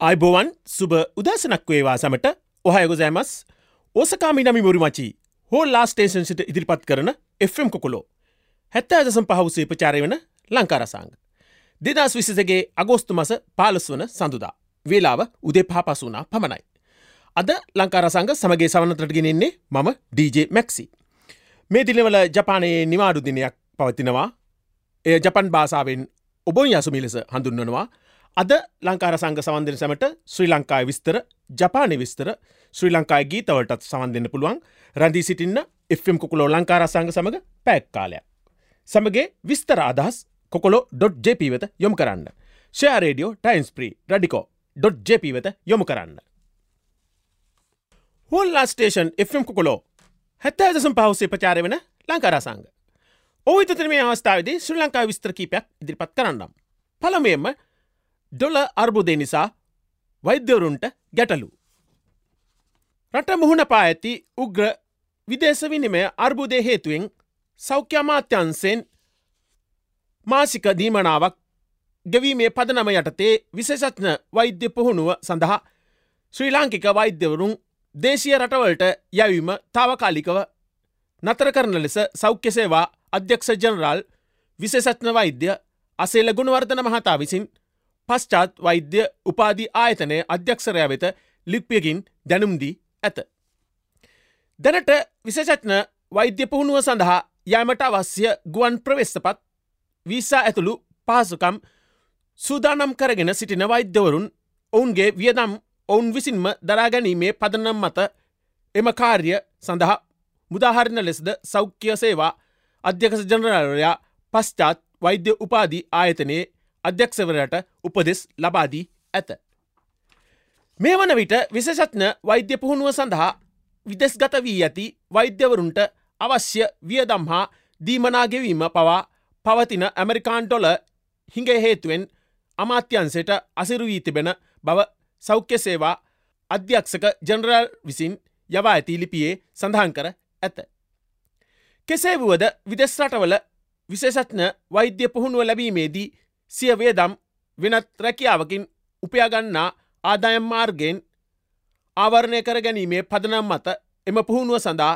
අයිබෝවන් සුබ උදසනක් වේවා සමට ඔහයගොසෑමස් ඕසකාමිනමි මුරිමචි හෝ ලාස්ටේෂන් සිට ඉදිරිපත් කරන Fම් කොකොලෝ හැත්ත ඇදසම් පහුසේ ප්‍රචාරය වන ලංකාරසංග. දෙදස් විසිසගේ අගෝස්තු මස පාලස් වන සඳුදා. වේලාව උදේ පහපසුනා පමණයි. අද ලංකාරසංග සමගේ සවනතරට ගෙනෙන්නේ මම DJ මැක්සි. මේ දිනවල ජපානයේ නිවාඩු දිනයක් පවතිනවා එය ජපන් භාසාාවෙන් ඔබොන් යසුමි ලෙස හඳුන්වනවා අද ලංකාර සංග සවන්දන සැමට ශ්‍රී ලංකායි විස්තර ජපානය විස්තර ශ්‍රී ලංකායි ගීතවලටත් සවන් දෙන්න පුළුවන් රැඳී සිටින්න එම් කොකුලෝ ලංකාර සංග සමඟ පැක් කාලයක්. සමගේ විස්තර අදහස් කොකොලෝ.ජප වෙත යොම කරන්න. ෂයාරේඩියෝ ටයින්ස් ප්‍රී රඩිකෝ.ජප වෙත යොමු කරන්න. හොල්ලා ස්ටේෂන් එම් කොකොලෝ හැත්ත ඇදසම් පහුසේ ප්‍රචාර වෙන ලංකාරසංග. ඕහිතතන මේ අවස්ථාවදේ ශ්‍රී ලංකා විස්තර කීපයක් ඉදිරිපත් කරන්නම්. පළමයෙන්ම ඩොල අර්බුදය නිසා වෛද්‍යවරුන්ට ගැටලු. රට මුහුණ පා ඇති උග්‍ර විදේශ විනිමය අර්බුදය හේතුවෙන් සෞඛ්‍ය අමාත්‍යන්සෙන් මාසික දීමනාවක් ගැවීමේ පදනම යටතේ විශේෂත්න වෛද්‍ය පුහුණුව සඳහා ශ්‍රී ලාංකික වෛද්‍යවරුන් දේශය රටවලට යැවීම තාවකාලිකව නතර කරන ලෙස සෞඛ්‍ය සේවා අධ්‍යක්ෂ ජනරාල් විශේෂත්න වෛද්‍ය අසේල ගුණවර්ධන මහතා විසින් පශ්චාත් වෛද්‍ය උපාධි ආයතනය අධ්‍යක්ෂරය වෙත ලිප්පියකින් දැනුම්දී ඇත. දැනට විශේෂත්න වෛද්‍ය පුහුණුව සඳහා යෑමට අවශ්‍ය ගුවන් ප්‍රවෙස්සපත් වීසා ඇතුළු පහසුකම් සූදානම් කරගෙන සිටින වෛද්‍යවරුන් ඔවුන්ගේ වියදම් ඔවුන් විසින්ම දරාගැනීමේ පදනම් මත එම කාර්ය සඳහා මුදාහරණ ලෙසද සෞඛ්‍ය සේවා අධ්‍යකස ජනරලයා පශ්චාත් වෛද්‍ය උපාධී ආයතනයේ අධ්‍යක්ෂවරයට උපදෙස් ලබාදී ඇත. මේ වන විට විශෂත්න වෛද්‍ය පුහුණුව සඳහා විදෙස් ගත වී ඇති වෛද්‍යවරුන්ට අවශ්‍ය වියදම් හා දීමනාගෙවීම පවා පවතින ඇමරිකාන් ඩොල හිඟ හේතුවෙන් අමාත්‍යන්සයට අසිරු වී තිබෙන බව සෞඛ්‍ය සේවා අධ්‍යක්ෂක ජනරල් විසින් යවා ඇති ලිපියේ සඳහන් කර ඇත. කෙසේ වුවද විදෙස් රටවල විශේෂත්න වෛද්‍ය පුහුණුව ලැබීමේදී සිය වේදම් වෙනත් රැකියාවකින් උපයාගන්නා ආදායම් මාර්ගෙන් ආවරණය කර ගැනීමේ පදනම් මත එම පුහුණුව සඳහා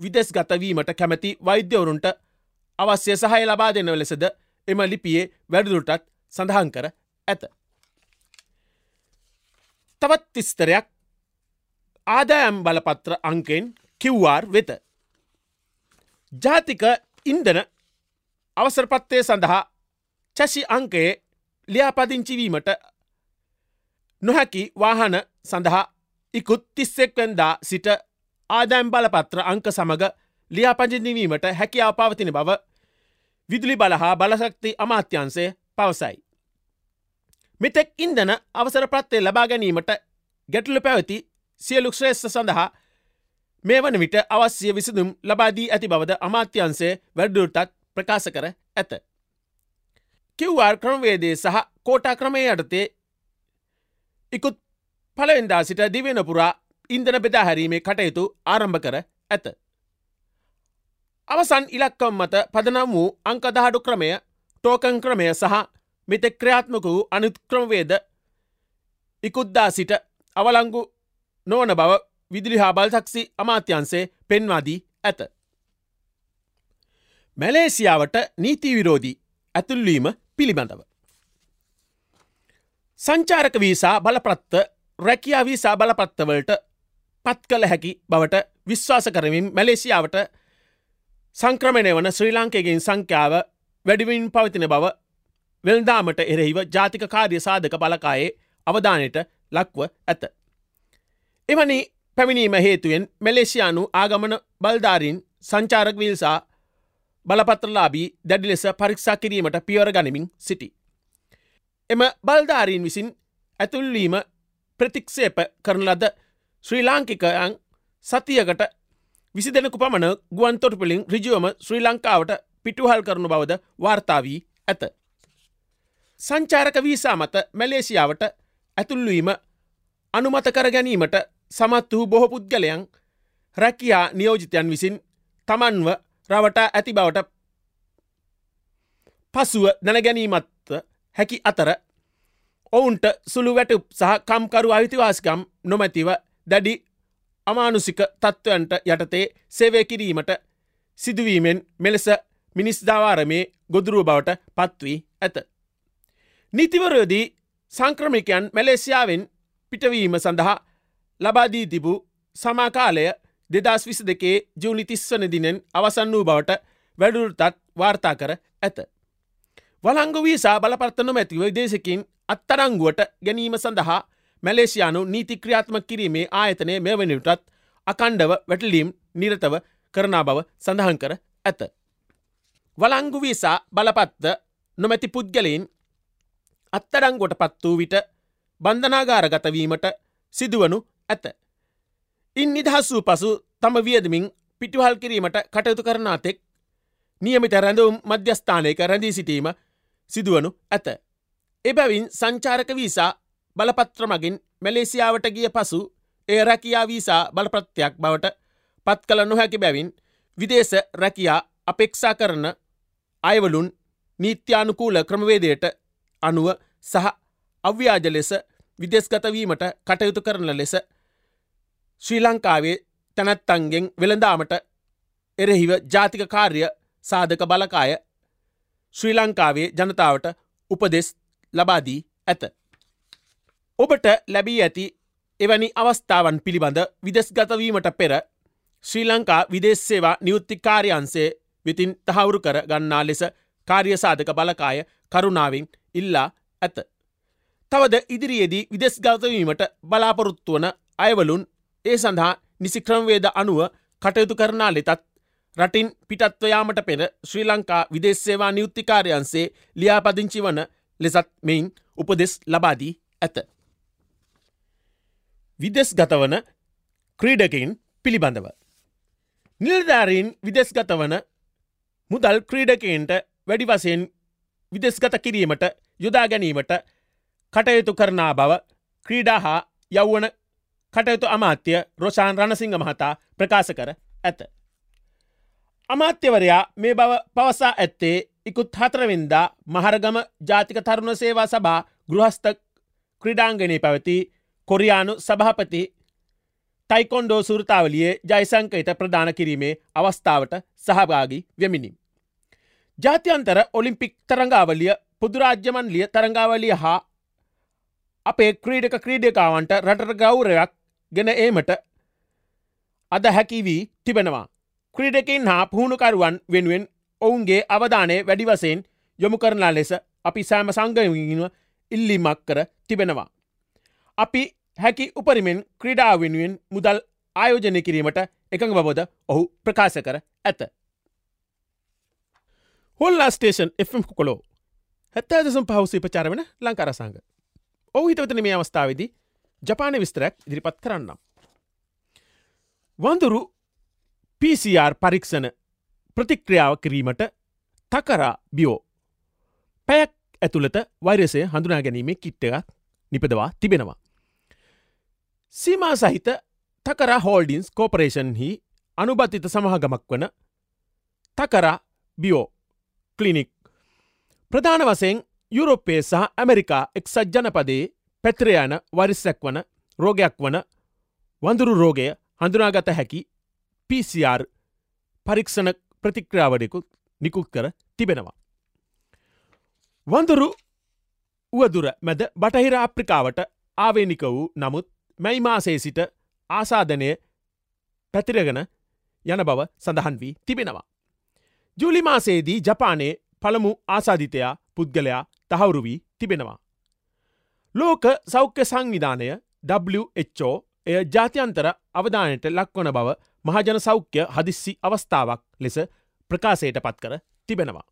විදෙස් ගතවීමට කැමැති වෛද්‍යවරුන්ට අවශ්‍ය සහය ලබා දෙනව ලෙසද එම ලිපියේ වැඩදුරටත් සඳහන් කර ඇත. තවත් තිස්තරයක් ආදායම් බලපත්‍ර අංකෙන් කිව්වාර් වෙත. ජාතික ඉන්දන අවසරපත්තය සඳහා චැසි අංකයේ ලියාපදිංචිවීමට නොහැකි වාහන සඳහා ඉකුත් තිස්සෙක්වැන්දා සිට ආදෑම් බලපත්‍ර අංක සමඟ ලියාපජිනවීමට හැකියාව පවතින බව විදුලි බලහා බලශක්ති අමාත්‍යන්සේ පවසයි. මෙතෙක් ඉන්දන අවසර ප්‍රත්තේ ලබා ගැනීමට ගැටලු පැවති සියලු ශ්‍රේෂ්ඨ සඳහා මේ වන විට අවශ්‍ය විසඳුම් ලබාදී ඇති බවද අමාත්‍යන්සේ වැඩ්ඩුරටත් ප්‍රකාශ කර ඇත. කිව්වාර් ක්‍රමවේදේ සහ කෝටා ක්‍රමය යටතේ ඉකුත් පලවෙන්දා සිට දිවෙන පුරා ඉන්දන බෙදාහැරීමේ කටයුතු ආරම්භ කර ඇත. අවසන් ඉලක්කම් මත පදනම් වූ අංකදහඩු ක්‍රමය ටෝකන් ක්‍රමය සහ මෙතෙක් ක්‍රියාත්මක වූ අනුත්ක්‍රමවේද ඉකුද්දා සිට අවලංගු නොවන බව විදිලි හා බල්සක්සි අමාත්‍යන්සේ පෙන්වාදී ඇත. මැලේසියාවට නීතිවිරෝධී ඇතුල්වීම පිළිබඳව. සංචාරක වීසා බලපත්ත රැකියා වීසා බලපත්තවලට පත් කළ හැකි බවට විශ්වාස කරමින් මැලේසියාවට සංක්‍රමණය වන ශ්‍රී ලංකයගෙන් සංඛ්‍යාව වැඩිවින් පවතින බව වෙල්දාමට එරෙහිව ජාතික කාර්ය සාධක බලකායේ අවධානයට ලක්ව ඇත. එවනි පැමිණීම හේතුවෙන් මැලේසියානු ආගමන බල්ධාරින් සංචාරක විල්සා බලපත්‍රලාබී දැඩි ලෙස පරීක්ෂා කිරීමට පියවර ගනිමින් සිටි. එම බල්ධාරීන් විසින් ඇතුල්වීම ප්‍රතික්ෂේප කරන ලද ශ්‍රී ලාංකිකයන් සතියකට විසි දෙනෙකු පමණ ගුවන්තොටපිලින් රිජුවම ශ්‍රී ලංකාවට පිටුහල් කරනු බවද වාර්තාවී ඇත. සංචාරක වීසා මත මැලේසියාවට ඇතුල්වීම අනුමත කර ගැනීමට සමත් වූ බොහෝ පුද්ගලයන් රැකියා නියෝජිතයන් විසින් තමන්ව රවටා ඇති බවට පසුව දැනගැනීමත් හැකි අතර ඔවුන්ට සුළු වැටුප් සහ කම්කරු අයිතිවාසිකම් නොමැතිව දැඩි අමානුසික තත්ත්වයන්ට යටතේ සේවය කිරීමට සිදුවීමෙන් මෙලෙස මිනිස්ධාවාරමේ ගොදුරුව බවට පත්වී ඇත. නීතිවරයෝදී සංක්‍රමිකයන් මැලේසියාවෙන් පිටවීම සඳහා ලබාදී තිබූ සමාකාලය දෙදස් විස දෙකේ ජූනි තිස්වන දිනෙන් අවසන් වූ බවට වැඩුරුතත් වාර්තා කර ඇත. වලංගු වීසා බලපර්තන මැතිව දේශකින් අත්තරංගුවට ගැනීම සඳහා මැලේසියානු නීතික්‍රියාත්ම කිරීමේ ආයතනය මෙවැනිටත් අකණ්ඩව වැටලීම් නිරතව කරනා බව සඳහන් කර ඇත. වලංගු වීසා බලපත්ත නොමැති පුද්ගලයින් අත්තරංගොට පත් වූ විට බන්ධනාගාරගතවීමට සිදුවනු ඇත. ඉන් නිදහස් වූ පසු තම වියදමින් පිටිවහල් කිරීමට කටයුතු කරනාතෙක් නියමිත රැඳවුම් මධ්‍යස්ථානයක රැඳී සිටීම සිදුවනු ඇත. එබැවින් සංචාරක වීසා බලපත්‍ර මගින් මැලේසියාවට ගිය පසු ඒ රැකියා වීසා බලප්‍රත්තියක් බවට පත් කළ නොහැකි බැවින් විදේශ රැකියා අපෙක්ෂා කරන අයවලුන් නීත්‍යානුකූල ක්‍රමවේදයට අනුව සහ අව්‍යාජ ලෙස විදෙස්ගතවීමට කටයුතු කරන ලෙස ශ්‍රී ලංකාවේ තැනැත්තන්ගෙන් වෙළඳාමට එරෙහිව ජාතික කාර්ය සාධක බලකාය ශ්‍රී ලංකාවේ ජනතාවට උපදෙස් ලබාදී ඇත. ඔබට ලැබී ඇති එවැනි අවස්ථාවන් පිළිබඳ විදෙස්ගතවීමට පෙර ශ්‍රී ලංකා විදේශසේවා නියුත්තිකාරයන්සේ විතින් තහවුරු කර ගන්නා ලෙස කාර්යසාධක බලකාය කරුණාවෙන් ඉල්ලා ඇත. තවද ඉදිරියේදී විදෙස්ගතවීමට බලාපොරොත්තුවන අයවලුන් ඒ සඳහා නිසික්‍රමවේද අනුව කටයුතු කරනා ලෙතත් රටින් පිටත්වයාමට පෙර ශ්‍රී ලංකා විදේශසේවා නියුත්තිකාරයන්සේ ලියාපදිංචි වන ලෙසත් මෙයින් උපදෙස් ලබාදී ඇත. විදෙස් ගතවන ක්‍රීඩකින් පිළිබඳව. නිලධාරීන් විදෙස් ගතවන මුදල් ක්‍රීඩකයින්ට වැඩි වසයෙන් විදෙස්ගත කිරීමට යොදා ගැනීමට කටයුතු කරනා බව ක්‍රීඩා හා යව්වන කටයුතු අමාත්‍ය රොෂාන් රණසිංහ මහතා ප්‍රකාශ කර ඇත. අමාත්‍යවරයා මේ බව පවසා ඇත්තේ ඉකුත් හතරවෙන්දා මහරගම ජාතික තරුණ සේවා සභා ගෘහස්ත ක්‍රඩාංගනය පැවති කොරියානු සභහපති තයිකොන්ඩෝ සෘතාවලියේ ජයිසංකහිත ප්‍රධාන කිරීමේ අවස්ථාවට සහභාගී වෙමිනි. ජාත්‍යන්තර ඔලිම්පික් තරංගාවලිය පුදුරාජ්‍යමන්ලිය තරංගාවලිය හා අපේ ක්‍රීඩක ක්‍රීඩකාවන්ට රටට ගෞරයක් ගෙන ඒමට අද හැකිවී තිබෙනවා. ක්‍රීඩකින් හා පුහුණුකරුවන් වෙනුවෙන් ඔවුන්ගේ අවධානය වැඩි වසයෙන් යොමු කරනා ලෙස අපි සෑම සංගමීම ඉල්ලිමක් කර තිබෙනවා. අපි හැකි උපරිමෙන් ක්‍රඩා වෙනුවෙන් මුදල් ආයෝජනය කිරීමට එකඟ බබොද ඔහු ප්‍රකාශ කර ඇත. හොල්ලා ස්ටේෂන් එම් කොලෝ හැත්තෑ දසම් පහුසේ ප්‍රචාර වන ලංකාරසංග. ඔහු හිතවතන මේ අවස්ථාවදී ජපානය විස්තරයක් ඉදිරිපත් කරන්නම්. වඳුරු PCR පරීක්ෂණ ප්‍රතික්‍රියාව කිරීමට තකරා බියෝ පැයක් ඇතුළත වෛරසය හඳුනා ගැනීමේ කිට්ටයක් නිපදවා තිබෙනවා. සීමා සහිත තකර හෝල්ඩින්ස් කෝපරේෂන්හි අනුබතිත සමහගමක් වන තකරා බියෝ කලිනික් ප්‍රධාන වසයෙන් යුරෝපයේ සහ ඇමරිකා එක්සත් ජනපදයේ පැත්‍රයන වරිස්සැක් වන රෝගයක් වන වඳුරු රෝගය හඳුනාගත හැකි PCR පරීක්ෂණ ප්‍රතික්‍රියාවඩෙකුත් නිකුත් කර තිබෙනවා. වඳුරු උවදුර මැද බටහිර අප්‍රිකාවට ආවේනික වූ නමුත් මැයි මාසේ සිට ආසාධනය පැතිරගෙන යන බව සඳහන් වී තිබෙනවා. ජූලි මාසේදී ජපානයේ පළමු ආසාධිතයා පුද්ගලයා තහවුරු වී තිබෙනවා. ලෝක සෞඛ්‍ය සංවිධානය WHO එය ජාත්‍යන්තර අවධානයට ලක්වන බව මහජන සෞඛ්‍ය හදිස්සි අවස්ථාවක් ලෙස ප්‍රකාශයට පත් කර තිබෙනවා.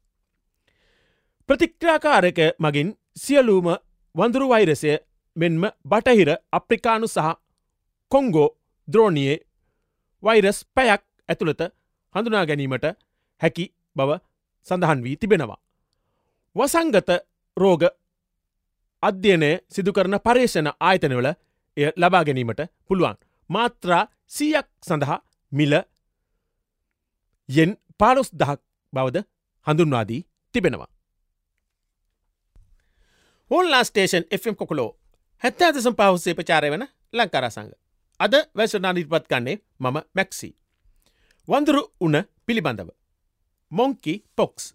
ප්‍රතික්්‍රාකාරක මගින් සියලූම වඳුරු වෛරසය මෙන්ම බටහිර අප්‍රිකානු සහ කොංගෝ ද්‍රෝණයේ වෛරස් පැයක් ඇතුළත හඳුනා ගැනීමට හැකි බව සඳහන් වී තිබෙනවා. වසංගත රෝග අධ්‍යයනය සිදුකරන පර්ේෂණ ආයතනවල එය ලබා ගැනීමට පුළුවන්. මාත්‍රා සීයක් සඳහා මිල යෙන් පාලොස් දහක් බවද හඳුන්වාදී තිබෙනවා. හොල්ලා ස්ටේෂන් Fම් කොකලෝ හැත්තා දසම් පහුස්සේ ප්‍රචාරය වන ලංකාරසංග. අද වැසනා නිර්පත් කන්නේ මම මැක්සි. වඳුරු උන පිළිබඳව. Monkey pox.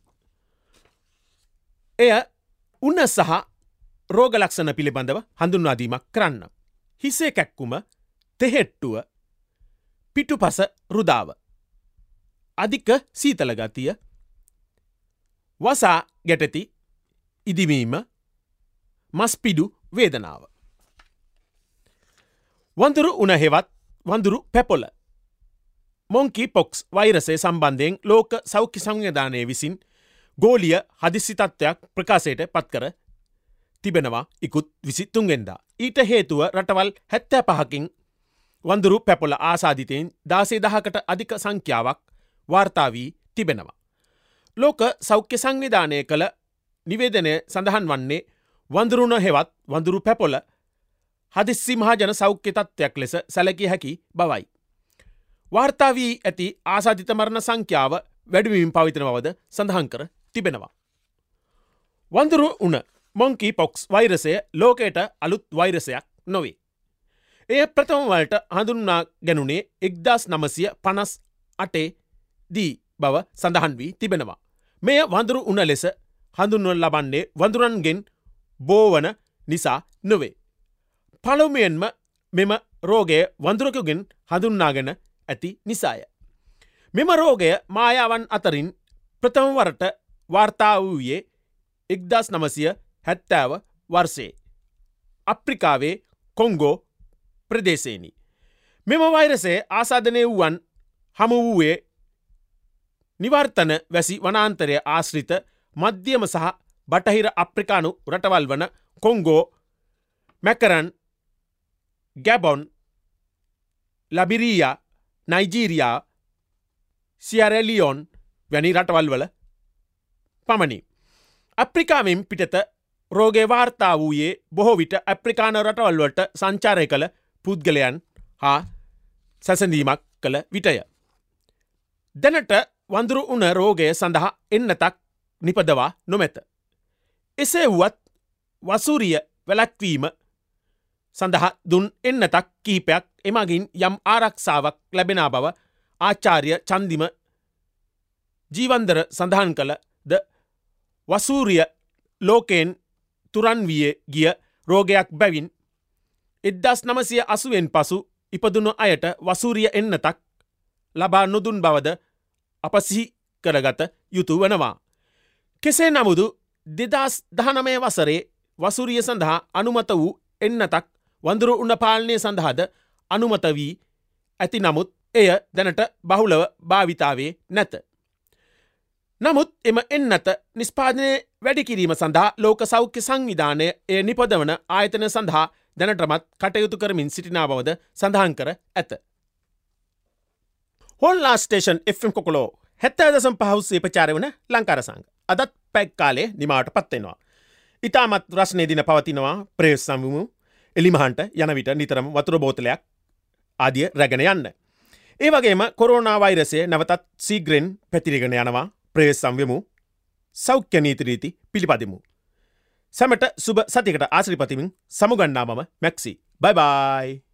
එය උන්න සහ රෝගලක්ෂණ පිළිබඳව හඳුන්වාදීමක් කරන්න. හිසේ කැක්කුම තෙහෙට්ටුව පිටුපස රුදාව. අධික සීතලගතිය වසා ගැටති ඉදිවීම මස්පිඩු වේදනාව. වඳුරු උනහෙවත් වඳුරු පැපොල. මොංකි පොක්ස් වෛරසය සම්බන්ධයෙන් ලෝක සෞඛ්‍ය සංවිධානය විසින් ගෝලිය හදිසිතත්වයක් ප්‍රකාශයට පත්කර තිබෙනවා ඉකුත් විසි තුන්ගෙන්දා. ඊට හේතුව රටවල් හැත්තෑ පහකින් වඳුරු පැපොල ආසාධිතයෙන් දාසේ දහකට අධික සංඛ්‍යාවක් වාර්තාවී තිබෙනවා. ලෝක සෞඛ්‍ය සංවිධානය කළ නිවේදනය සඳහන් වන්නේ වඳුරුණ හෙවත් වඳුරු පැපොල හදිස්සි මහජන සෞඛ්‍ය තත්ත්වයක් ලෙස සැලකිය හැකි බවයි. වාර්තාවී ඇති ආසාධිත මරණ සංඛ්‍යාව වැඩිවීම් පවිතන බවද සඳහන් කර තිබෙනවා. වඳුරු උන මොංකී පොක්ස් වෛරසය ලෝකයට අලුත් වෛරසයක් නොවේ. එය ප්‍රථමවලට හඳුන්නා ගැනුනේ එක්දස් නමසිය පනස් අටේ දී බව සඳහන් වී තිබෙනවා. මෙය වඳුරු උන ලෙස හඳුන්වල් ලබන්නේ වඳුරන්ගෙන් බෝවන නිසා නොවේ. පළමුුවෙන්ම මෙම රෝගය වඳුරකගෙන් හඳුන්නාගෙන ඇති නිසාය. මෙම රෝගය මායාවන් අතරින් ප්‍රථමවරට වාර්තා වූයේ එක්දස් නමසිය හැත්තෑව වර්සේ. අප්‍රිකාවේ කොංගෝ ප්‍රදේශේනි. මෙම වෛරසේ ආසාධනය වුවන් හමු වූයේ නිවර්තන වැසි වනාන්තරය ආශ්‍රිත මධ්‍යම සහ බටහිර අප්‍රිකානු රටවල් වන කොංගෝ මැකරන් ගැබොන් ලබිරීයා නයිජීරයා සියරෙලියොන් වැනි රටවල් වල පමණි. අප්‍රිකාවෙන් පිටත රෝගේ වාර්තා වූයේ බොහෝ විට අප්‍රිකාන රටවල්වලට සංචාරය කළ පුද්ගලයන් හා සැසඳීමක් කළ විටය. දැනට වඳුරු උන රෝගය සඳහා එන්නතක් නිපදවා නොමැත. එසේ වුවත් වසූරිය වැලැක්වීම සඳහා දුන් එන්නතක් කීපයක් එමගින් යම් ආරක්ෂාවක් ලැබෙනා බව ආචාර්ය චන්දිම ජීවන්දර සඳහන් කළ ද වසූරිය ලෝකයෙන් තුරන්විය ගිය රෝගයක් බැවින් එද්දස් නමසය අසුවෙන් පසු ඉපදුණු අයට වසූරිය එන්නතක් ලබා නොදුන් බවද අපසිහි කරගත යුතු වනවා. කෙසේ නමුදු දෙදස් දහනමය වසරේ වසුරිය සඳහා අනුමත වූ එන්නතක් වඳුරු උන්න පාලනය සඳහාද අනුමත වී ඇති නමුත් එය දැනට බහුලව භාවිතාවේ නැත. නමුත් එම එන්නත නිස්පාදනය වැඩිකිරීම සඳහා ලෝක සෞඛ්‍ය සංවිධානය එය නිපදවන ආයතන සඳහා දැනටමත් කටයුතු කරමින් සිටිනා බවද සඳහන් කර ඇත. හොල්ලා ස්ටේෂන් Fම් කොකොලෝ හැත්තෑ දසම් පහුස්සේ ප්‍රචාර වන ලංකාරසංග අදත් පැක්කාලේ නිමාට පත්වෙනවා. ඉතාමත් රශ්නය දින පවතිනවා ප්‍රේස් සම්වමු එලිමහන්ට යන විට නිතරම වතුර බෝතලයක් ආදිය රැගෙන යන්න. ඒ වගේම කොරෝනා වෛරසය නැවතත් සීග්‍රෙන් පැතිරිගෙන යනවා ප්‍රේස් සම්වමු සෞඛ්‍ය නීතිරීති පිළිපදිමු. සැමට සුබ සතිකට ආශ්‍රිපතිමින් සමුගන්නා මම මැක්සි බයිබයි.